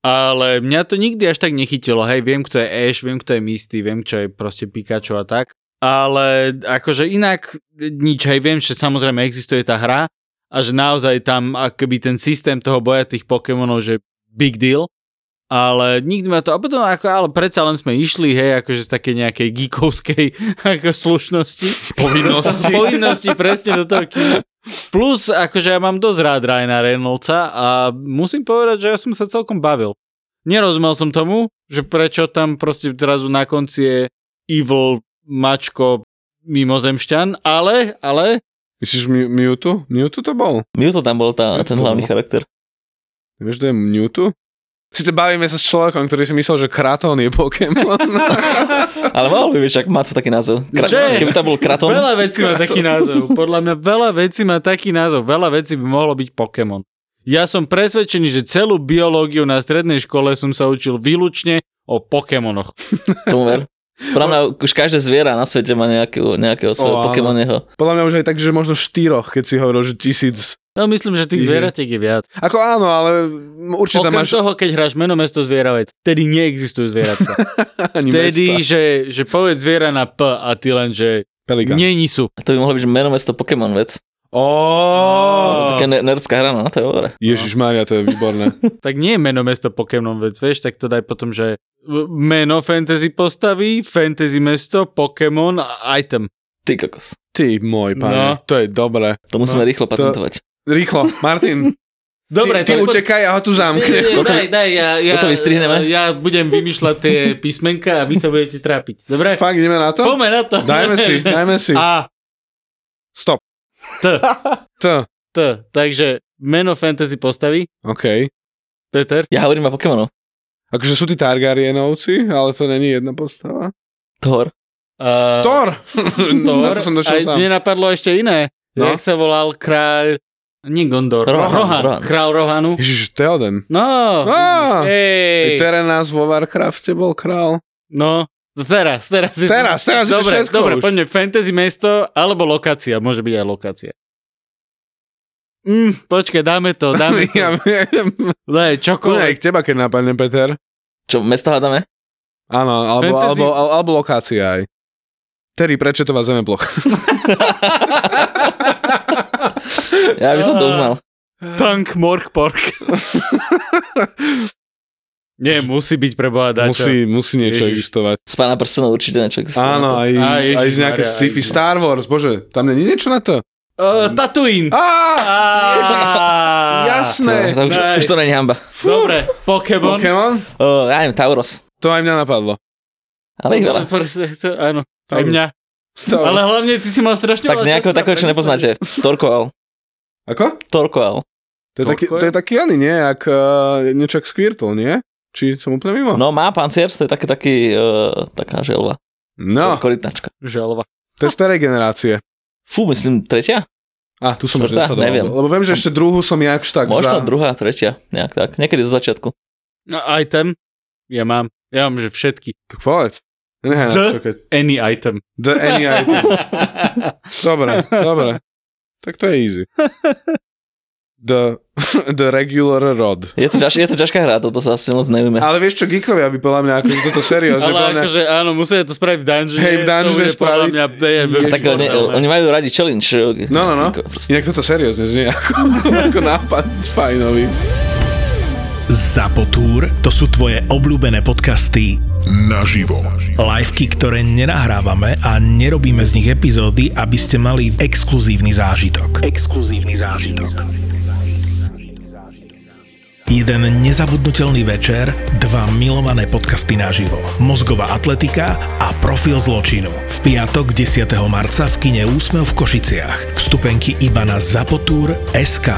ale mňa to nikdy až tak nechytilo. Hej, viem, kto je Ash, viem, kto je Misty, viem, čo je proste Pikachu a tak. Ale akože inak nič, hej, viem, že samozrejme existuje tá hra a že naozaj tam akoby ten systém toho boja tých Pokémonov, že big deal, ale nikdy ma to, a potom ako, ale predsa len sme išli, hej, akože z také nejakej geekovskej ako slušnosti. Povinnosti. Povinnosti presne do toho kina. Plus, akože ja mám dosť rád Ryana Reynoldsa a musím povedať, že ja som sa celkom bavil. Nerozumel som tomu, že prečo tam proste zrazu na konci je evil mačko mimozemšťan, ale, ale Myslíš Mew- Mewtwo? Mewtwo to bol? Mewtwo tam bol tá, Jak ten hlavný charakter. Vieš, to je Mewtwo? Sice bavíme sa s človekom, ktorý si myslel, že Kraton je Pokémon. Ale mohol by byť, však má to taký názov. Kra- Že? Keby to bol Kraton, Veľa vecí má taký názov. Podľa mňa veľa vecí má taký názov. Veľa vecí by mohlo byť Pokémon. Ja som presvedčený, že celú biológiu na strednej škole som sa učil výlučne o Pokémonoch. tomu ver. Podľa mňa už každé zviera na svete má nejakého, nejakého svojho. Pokémoneho. Podľa mňa už aj tak, že možno štyroch, keď si hovoril, že tisíc. No myslím, že tých zvieratiek je viac. Ako áno, ale určite tam Okrem máš toho, keď hráš meno mesto zvieravec, vtedy neexistujú zvieratka. Vtedy, mesta. že, že povedz zviera na P a ty len, že Pelikán. není sú. To by mohlo byť že meno mesto Pokémon vec. Ó, Taká ne- nerdská hra, no, to je dobré. Ježiš Maria, to je výborné. Tak nie je meno mesto Pokémon vec, vieš, tak to daj potom, že meno fantasy postavy, fantasy mesto, Pokémon a item. Ty kokos. Ty môj pane, No. to je dobré. To musíme rýchlo patentovať. Rýchlo, Martin, Dobre, ty, ty tak- utekaj a ho tu zamkne. Toto- daj, daj, ja, ja, toto vystrihneme? Ja budem vymýšľať tie písmenka a vy sa budete trápiť. Dobre? Fakt, ideme na to? Poďme na to. Dajme si, dajme si. A, Stop. T, T, T. Takže meno fantasy postavy, OK. Peter. Ja hovorím o Pokémonov. Akože sú tí Targaryenovci, ale to není jedna postava. Thor. Uh, Thor! Thor. na to som došiel Aj sám. nenapadlo ešte iné. No. No. Jak sa volal kráľ... Nie Gondor. Rohan, Rohan. Rohan. Král Rohanu. Ježiš, Theoden. No. Á. Ej. Terenas vo Warcrafte bol král. No. Teraz, teraz. Teraz, teraz je dobre, všetko dobre, poďme. Fantasy mesto alebo lokácia. Môže byť aj lokácia. Mm, počkaj, dáme to, dáme to. Ja viem. Daj, Kľudne aj čokoľvek. k teba, keď napadne, Peter. Čo, mesto hľadáme? Áno, alebo, Fantasy- alebo, alebo, alebo lokácia aj. Terry Prečetová zemeploch. Ja by som to uznal. Tank, mork, pork. Nie, musí byť pre Boha dačo. musí, musí niečo Ježiš. existovať. Z pána prstenov určite niečo existuje. Áno, aj, aj Ježiš z nejaké Maria, sci-fi aj- Star Wars, bože, tam není niečo na to? Uh, Tatooine. Á, jasné. To, to už, Nice. už to není hamba. Dobre, Pokémon. Pokémon? Uh, ja neviem, Tauros. To aj mňa napadlo. Ale ich veľa. Proste, to- Áno, aj mňa. To... Ale hlavne ty si mal strašne Tak na takého, čo nepoznáte. Torkoal. Ako? Torkoal. To je, taký, to je taký oný, nie? Jak, uh, niečo jak Squirtle, nie? Či som úplne mimo? No má pancier, to je také, taký, uh, taká želva. no Korytnačka. Žalva. to je starej generácie. Fú, myslím tretia? A, tu som už Štvrtá? nesledoval. Neviem. Lebo viem, že ešte druhú som jakž tak Možno za... druhá, tretia, nejak tak. Niekedy zo začiatku. No, item. Ja mám. Ja mám, že všetky. Tak povedz. Nechaj čakať. Any item. The any item. Dobre, dobre. Tak to je easy. The, the regular rod. Je to, ťaž, je to ťažká hra, toto sa asi moc neujme. Ale vieš čo, geekovia by podľa mňa, akože toto seriózne, Ale mňa, akože áno, musia to spraviť v dungeone. Hej, v dungeone spraviť. Mňa, je, Je- je, tak oni, oni majú radi challenge. No, no, no. Inak toto seriózne znie ako, ako nápad fajnový. Zapotúr to sú tvoje obľúbené podcasty Naživo. liveky, ktoré nenahrávame a nerobíme z nich epizódy, aby ste mali exkluzívny zážitok. Exkluzívny zážitok. Jeden nezabudnutelný večer, dva milované podcasty naživo. Mozgová atletika a profil zločinu. V piatok 10. marca v kine Úsmev v Košiciach. Vstupenky iba na zapotúr.sk.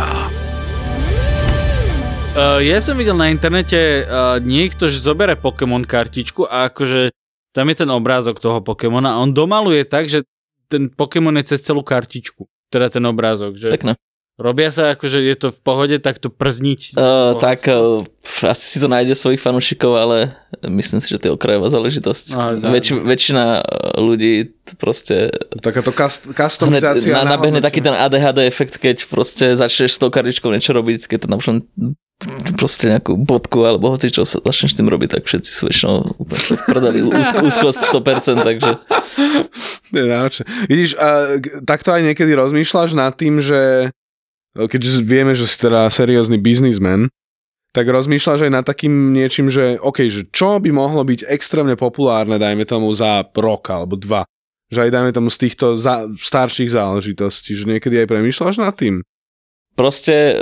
Uh, ja som videl na internete uh, niekto, že zobere Pokémon kartičku a akože tam je ten obrázok toho Pokémona a on domaluje tak, že ten Pokémon je cez celú kartičku. Teda ten obrázok. Že Pekné. Robia sa akože je to v pohode takto przniť. Uh, tak uh, asi si to nájde svojich fanúšikov, ale myslím si, že to je okrajová záležitosť. Dá. Väč, väčšina ľudí proste Takáto kast- customizácia. na, nabehne taký ten ADHD efekt, keď proste začneš s tou kartičkou niečo robiť, keď to napríklad proste nejakú bodku alebo hoci čo sa začneš tým robiť, tak všetci sú väčšinou predali úzk, úzkosť 100%, takže To je náročné. Vidíš, a takto aj niekedy rozmýšľaš nad tým, že keďže vieme, že si teda seriózny biznismen, tak rozmýšľaš aj nad takým niečím, že OK, že čo by mohlo byť extrémne populárne, dajme tomu za rok alebo dva. Že aj dajme tomu z týchto za- starších záležitostí, že niekedy aj premýšľaš nad tým. proste e,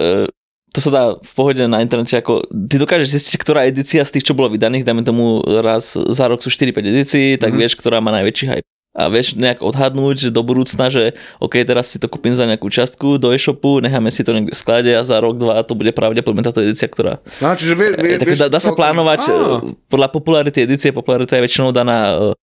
to sa dá v pohode na internete, ako ty dokážeš zistiť, ktorá edícia z tých, čo bolo vydaných, dajme tomu raz za rok sú 4-5 edícií, tak Mhm. vieš, ktorá má najväčší hype. A vieš nejak odhadnúť že do budúcna, že OK, teraz si to kúpim za nejakú častku do e-shopu, necháme si to niekde v sklade a za rok, dva to bude pravdepodobne táto edícia, ktorá... No, čiže vie, vie, E, tak vieš dá, dá sa plánovať Á, e, podľa popularity edície, popularita je väčšinou daná e,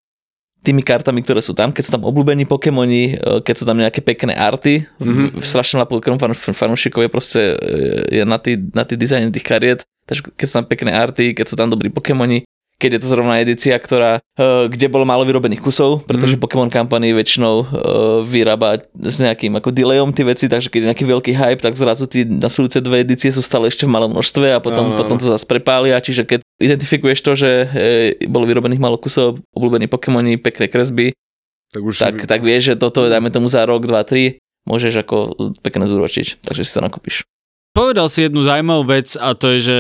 tými kartami, ktoré sú tam, keď sú tam obľúbení Pokémoni, e, keď sú tam nejaké pekné arty, mm-hmm. strašne veľa Pokémon fan, fanúšikov je proste e, je na tý, na tý dizajn tých kariet, takže keď sú tam pekné arty, keď sú tam dobrí Pokémoni, keď je to zrovna edícia, ktorá, e, kde bolo málo vyrobených kusov, pretože mm. Pokémon Company väčšinou e, vyrába s nejakým ako delayom tie veci, takže keď je nejaký veľký hype, tak zrazu tie nasledujúce dve edície sú stále ešte v malom množstve a potom, Áno. potom to zase prepália, čiže keď identifikuješ to, že e, bolo vyrobených málo kusov, obľúbení Pokémoni, pekné kresby, tak už tak, tak vieš, že toto dajme tomu za rok, dva, tri môžeš ako pekne zúročiť, takže si to nakúpiš. Povedal si jednu zaujímavú vec a to je, že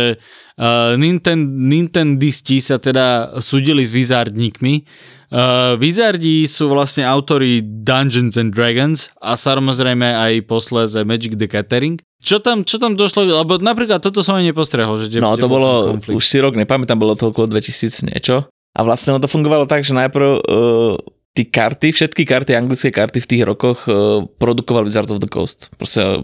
uh, Ninten, Nintendisti sa teda súdili s Wizardníkmi. Uh, Wizardi sú vlastne autori Dungeons and Dragons a samozrejme aj posléze Magic the Gathering. Čo tam, čo tam došlo? Lebo napríklad toto som aj nepostrehol. Že, No kde to bolo, už si rok nepamätám, bolo to okolo 2000 niečo. A vlastne ono to fungovalo tak, že najprv uh, tí karty, všetky karty, anglické karty v tých rokoch uh, produkoval Wizards of the Coast. Proste uh,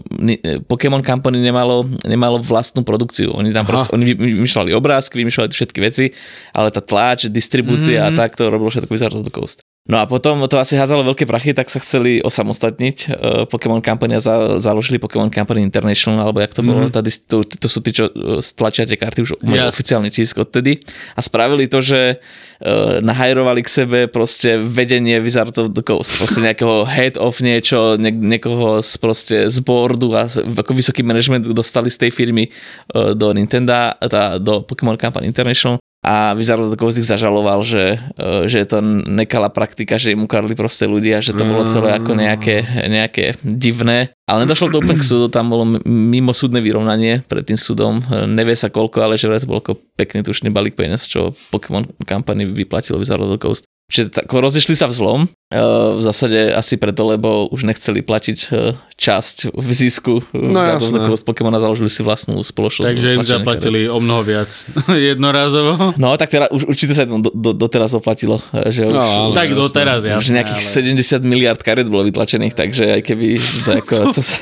Pokémon Company nemalo, nemalo vlastnú produkciu. Oni tam Aha. proste, oni vy- vymýšľali obrázky, vymýšľali všetky veci, ale tá tlač, distribúcia Mhm. a tak, to robilo všetko Wizards of the Coast. No a potom to asi hádzalo veľké prachy, tak sa chceli osamostatniť. Uh, Pokémon Company a za, založili Pokémon Company International, alebo jak to bolo, tá dis- to, to, sú tí, čo uh, stlačia tie karty, už majú Jasne. oficiálny tisk odtedy. A spravili to, že uh, nahajrovali k sebe proste vedenie Wizards of the Coast, proste nejakého head of niečo, nie, niekoho z, proste z boardu a ako vysoký management dostali z tej firmy uh, do Nintendo, tá, do Pokémon Company International a the Coast ich zažaloval, že, uh, že je to nekalá praktika, že im ukradli proste ľudia, že to bolo celé ako nejaké, nejaké divné. Ale nedošlo to úplne k súdu, tam bolo m- mimosúdne vyrovnanie pred tým súdom. E, Nevie sa koľko, ale že to bol ako pekný tušný balík peniaz, čo Pokémon Company vyplatilo Wizards of the Coast. Čiže tak, rozišli sa v zlom, e, v zásade asi preto, lebo už nechceli platiť e, časť v zisku e, No the jasné. Coast Pokémona, založili si vlastnú spoločnosť. Takže im tlačenia zaplatili o mnoho viac jednorazovo. No tak teda už určite sa to do, do, doteraz oplatilo. Že už, No, áno, Tak jasné. doteraz, už jasné. nejakých ale... 70 miliard karet bolo vytlačených, takže aj keby... To, ako, to sa,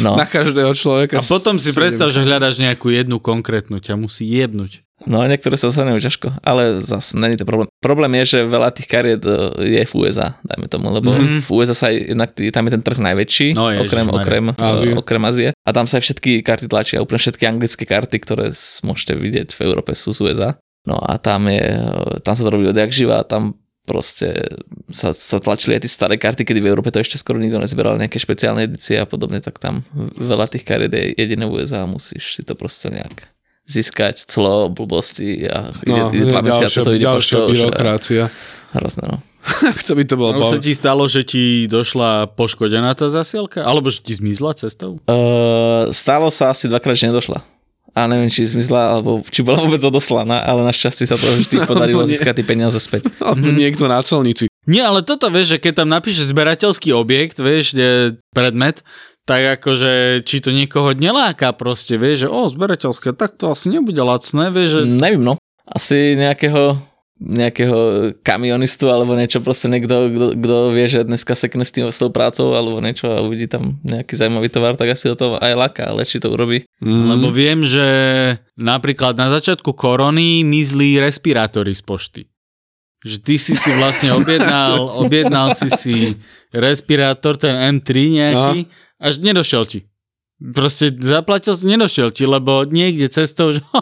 no, Na každého človeka. A potom si predstav, že hľadaš nejakú jednu konkrétnu, ťa musí jebnúť. No niektoré sa dostanú ťažko, ale zase není to problém. Problém je, že veľa tých kariet e, je v USA, dajme tomu, lebo Mhm. v USA sa jednak tam je ten trh najväčší, No, okrem, ježišmarja. okrem, Ázie. Okrem Ázie. A tam sa aj všetky karty tlačia, úplne všetky anglické karty, ktoré môžete vidieť v Európe sú z USA. No a tam je, tam sa to robí odjak živa, tam proste sa, sa tlačili aj tie staré karty, kedy v Európe to ešte skoro nikto nezberal nejaké špeciálne edície a podobne, tak tam veľa tých kariet je jediné USA a musíš si to proste nejak získať clo, blbosti a No, ide, ide dva mesiace ďalšia, to ide ďalšia poštou, byrokracia. Hrozné, no. to by to bolo už sa ti stalo, že ti došla poškodená tá zasielka? Alebo že ti zmizla cestou? Uh, stalo sa asi dvakrát, že nedošla. A neviem, či zmizla, alebo či bola vôbec odoslaná, ale našťastie sa to vždy podarilo získať tie peniaze späť. Alebo niekto na colnici. Nie, ale toto vieš, že keď tam napíše zberateľský objekt, vieš, predmet, tak akože, či to niekoho neláka proste, vieš, že o, zberateľské, tak to asi nebude lacné, vieš, že... Neviem, no. Asi nejakého nejakého kamionistu alebo niečo, proste niekto, kto, vie, že dneska sekne s, tým, s tou prácou alebo niečo a uvidí tam nejaký zaujímavý tovar, tak asi o to aj láka, ale či to urobí. Mm. Lebo viem, že napríklad na začiatku korony mizli respirátory z pošty. Že ty si si vlastne objednal, objednal si si respirátor, ten M3 nejaký, až nedošiel ti. Proste zaplatil, nedošiel ti, lebo niekde cestou, že...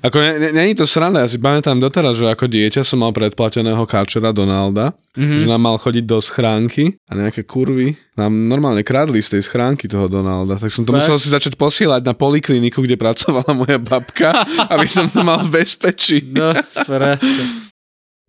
Ako ne, ne, není to sranda, ja si pamätám doteraz, že ako dieťa som mal predplateného káčera Donalda, Mhm. že nám mal chodiť do schránky a nejaké kurvy nám normálne kradli z tej schránky toho Donalda. Tak som to Tak? musel si začať posielať na polikliniku, kde pracovala moja babka, aby som to mal v bezpečí. No.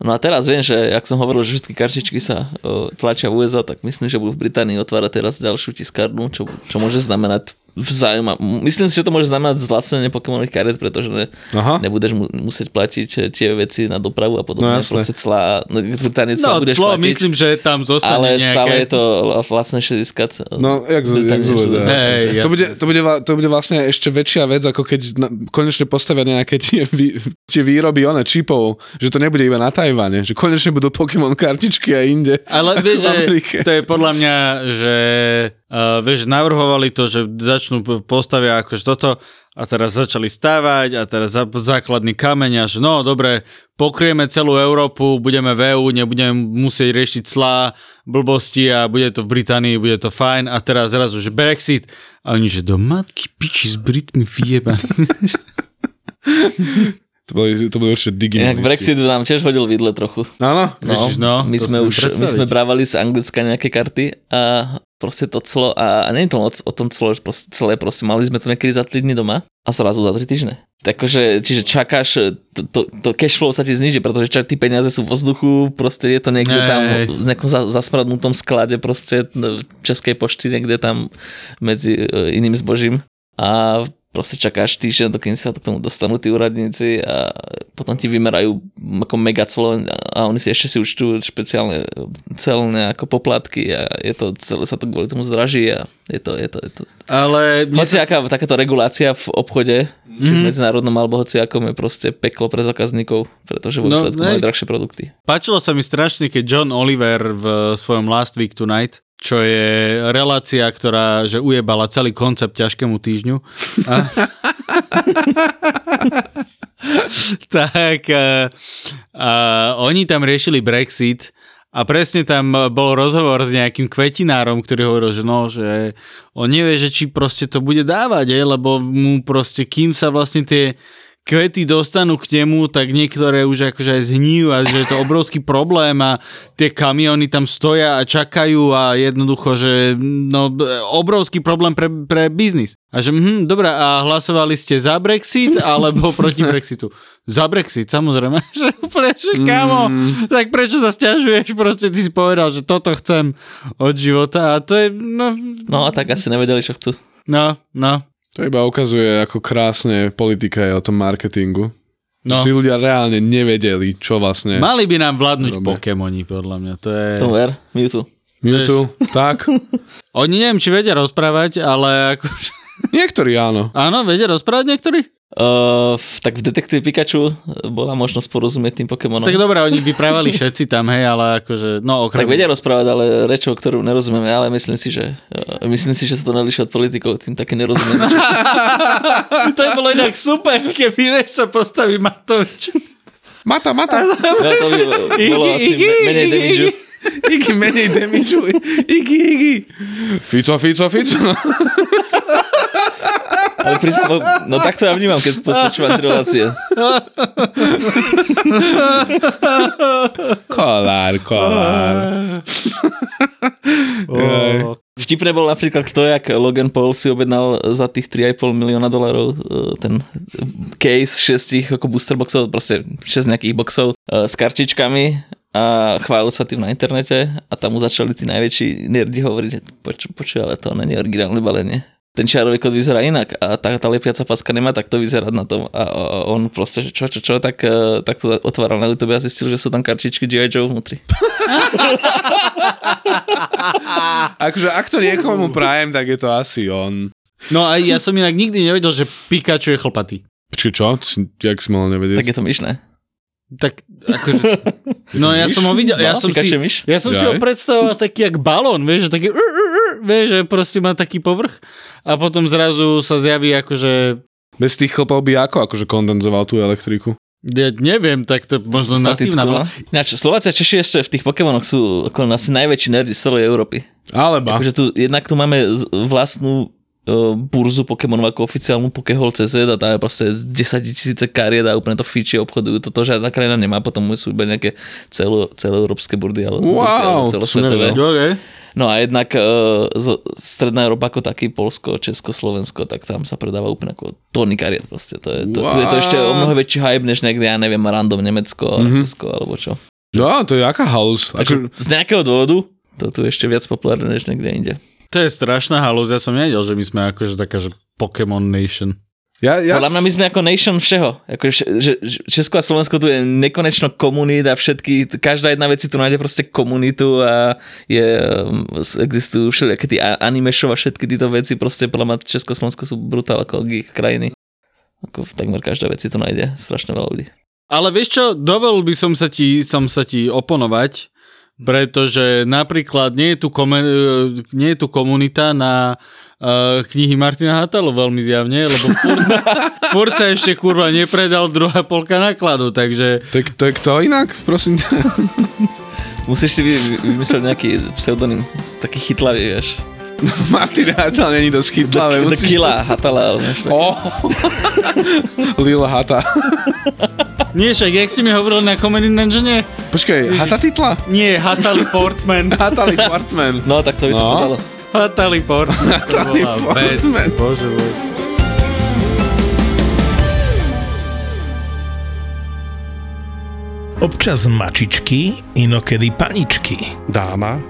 No a teraz viem, že ak som hovoril, že všetky kartičky sa o, tlačia v USA, tak myslím, že budú v Británii otvárať teraz ďalšiu tiskárnu, čo, čo môže znamenať vzájom. Myslím si, že to môže znamenať zlacnenie Pokémonových kariet, pretože ne, Aha. nebudeš mu, musieť platiť tie veci na dopravu a podobne. No, jasné. Proste clá, no, clá No, budeš clo, platiť, myslím, že tam zostane ale nejaké... stále je to lacnejšie získať. eh, No, jak z, jak z Británie, USA. že- Hej, to, bude, to, bude, va- to bude vlastne ešte väčšia vec, ako keď na, konečne postavia nejaké tie, vý, tie výroby one čipov, že to nebude iba na Tajvane, že konečne budú Pokémon kartičky aj inde. Ale vieš, že to je podľa mňa, že uh, vieš, navrhovali to, že začnú postavia akože toto a teraz začali stávať a teraz za, základný kameň a že no dobre, pokrieme celú Európu, budeme v EU, nebudeme musieť riešiť clá, blbosti a bude to v Británii, bude to fajn a teraz zrazu, že Brexit a oni, že do matky piči s Britmi fieba. To boli, to boli určite Inak digimonisti. Brexit nám tiež hodil vidle trochu. Áno? No, Ježiš, no, my, sme už, my sme brávali z Anglicka nejaké karty a proste to clo a, a nie je to moc o tom clo, že proste celé proste mali sme to niekedy za 3 dny doma a zrazu za 3 týždne. Takže, čiže čakáš, to, to, to cash flow sa ti zniží, pretože čak tí peniaze sú v vzduchu, proste je to niekde Hej, tam v nejakom za, zasmradnutom sklade proste v Českej pošty niekde tam medzi e, iným zbožím a proste čakáš týždeň, dokým sa k tomu dostanú tí úradníci a potom ti vymerajú ako megaclo a oni si ešte si účtujú špeciálne celné ako poplatky a je to, celé sa to kvôli tomu zdraží a je to, je to, je to. Ale Hoci aká takáto regulácia v obchode, mm-hmm. Mhm. medzinárodnom alebo hoci akom je proste peklo pre zákazníkov, pretože vo No, výsledku majú drahšie produkty. Páčilo sa mi strašne, keď John Oliver v svojom Last Week Tonight, čo je relácia, ktorá že ujebala celý koncept ťažkému týždňu. A... tak a, a oni tam riešili Brexit a presne tam bol rozhovor s nejakým kvetinárom, ktorý hovoril, že no, že on nevie, že či proste to bude dávať, je, lebo mu proste, kým sa vlastne tie kvety dostanú k nemu, tak niektoré už akože aj zhníjú a že je to obrovský problém a tie kamiony tam stoja a čakajú a jednoducho, že no, obrovský problém pre, pre biznis. A že hm, dobré, a hlasovali ste za Brexit alebo proti Brexitu? Za Brexit, samozrejme. Že úplne, že kamo, tak prečo sa stiažuješ? Proste ty si povedal, že toto chcem od života a to je, no, No a tak asi nevedeli, čo chcú. no, no. To iba ukazuje, ako krásne politika je o tom marketingu. No. Tí ľudia reálne nevedeli, čo vlastne... Mali by nám vládnuť Robia. Pokémoni, podľa mňa. To je... To ver, Mewtwo. Mewtwo, tak. Oni neviem, či vedia rozprávať, ale akože... Niektorí áno. Áno, vedia rozprávať niektorí? Uh, tak v Detektíve Pikachu bola možnosť porozumieť tým Pokémonom. Tak dobré, oni vyprávali všetci tam, hej, ale akože, no okrem... Tak vedia rozprávať, ale rečou, ktorú nerozumieme, ale myslím si, že uh, myslím si, že sa to nelíši od politikov, tým také nerozumieme. to je bolo inak super, keby vieš sa postaví Matovič. Mata, mata. No, to by bolo asi me- menej damage. Igi menej damageu. Igi, igi. Fico, Fico, Fico. Ale prísne, no, no tak to ja vnímam, keď počúvam relácie. Kolár, kolár. Oh. Vtipné bol napríklad to, jak Logan Paul si objednal za tých 3,5 milióna dolarov uh, ten case šestich ako booster boxov, proste 6 nejakých boxov uh, s kartičkami a chválil sa tým na internete a tam mu začali tí najväčší nerdi hovoriť, že poč, počuj, ale to není originálne balenie. Ten čarový kód vyzerá inak a tá, tá lepiaca paska nemá takto vyzerať na tom a, a on proste, že čo, čo, čo, tak, uh, tak to otváral na YouTube a zistil, že sú tam kartičky G.I. Joe vnútri. Akože ak to niekomu prajem, tak je to asi on. No a ja som inak nikdy nevedel, že Pikachu je chlpatý. Počkej, čo? Si- Jak si mohol nevedieť? Tak je to myšné. Tak akože... No ja som ho videl, ja No, som si... Pikachu myš. Ja som si ho predstavoval taký jak balón, vieš, že taký... Vieš, že proste má taký povrch a potom zrazu sa zjaví akože... Bez tých chlpov by ako akože kondenzoval tú elektriku? Ja neviem, tak to možno natívna bola. Ináč, Slováci a Češi ešte v tých Pokémonoch sú ako asi najväčší nerdi z celej Európy. Alebo. Akože tu, jednak tu máme vlastnú uh, burzu Pokémonov ako oficiálnu Pokéhol.cz a tam je proste z 10 tisíce kariet a úplne to fiči obchodujú. Toto žiadna krajina nemá, potom sú iba nejaké celo, celoeurópske burdy, ale Wow, celosvetové. Okay. No a jednak uh, zo, Stredná Európa ako taký, Polsko, Česko, Slovensko, tak tam sa predáva úplne ako tóny kariet proste. To je, to, tu je to ešte o mnoho väčší hype, než niekde, ja neviem, random Nemecko, mm-hmm. Rakúsko alebo čo. No, to je aká halus. Ako, z nejakého dôvodu to tu je ešte viac populárne, než niekde inde. To je strašná halúz, ja som nevedel, že my sme akože taká, že Pokémon Nation. Ja, ja, Podľa mňa my sme ako nation všeho. Ako, že, Česko a Slovensko tu je nekonečno komunít a všetky, každá jedna vec si tu nájde proste komunitu a je, um, existujú všelijaké tí a- anime show a všetky tieto veci, proste podľa mňa Česko a Slovensko sú brutál ako geek krajiny. Ako v takmer každá vec si tu nájde strašne veľa ľudí. Ale vieš čo, dovolil by som sa ti, som sa ti oponovať, pretože napríklad nie je tu, komen, nie je tu komunita na uh, knihy Martina Hatalu veľmi zjavne, lebo furt, furt sa ešte kurva nepredal druhá polka nákladu, takže to, je- to je kto inak, prosím? Musíš si vy, vy, vymyslieť nejaký pseudonym, taký chytlavý, vieš. Martin Hatal není dosť chytlavé. The musíš Killa, to- Hatala, ale. Oh. Lil Hata. nie však, jak si mi hovoril na Comedy Dungeone? Počkaj, Hata titla? Nie, Hatali Portsman. Hatali Portman. No, tak to by sa No. no. podalo. Natalie Portman. Natalie. Portman. Bože, bože. Občas mačičky, inokedy paničky. dáma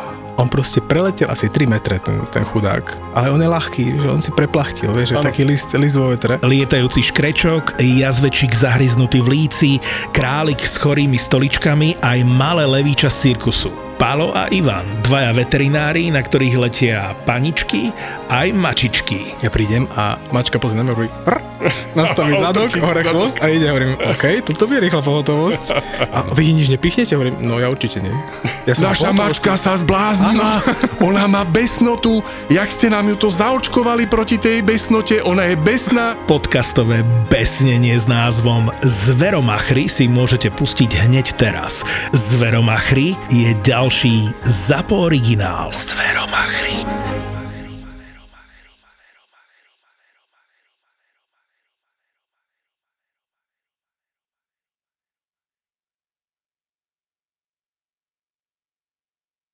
On proste preletel asi 3 metre, ten, ten chudák. Ale on je ľahký, že on si preplachtil, vieš, že taký list, list vo vetre. Lietajúci škrečok, jazvečík zahryznutý v líci, králik s chorými stoličkami aj malé levíča z cirkusu. Palo a Ivan, dvaja veterinári, na ktorých letia paničky aj mačičky. Ja prídem a mačka pozrie na mňa, hovorí nastaví zadok, hore chvost a ide, hovorím, OK, toto bude rýchla pohotovosť. A vy nič nepichnete? Hovorím, no ja určite nie. Ja som Naša mačka sa zbláznila, ona má besnotu, jak ste nám ju to zaočkovali proti tej besnote, ona je besná. Podcastové besnenie s názvom Zveromachry si môžete pustiť hneď teraz. Zveromachry je ďalší ZAPO originál. Zveromachry.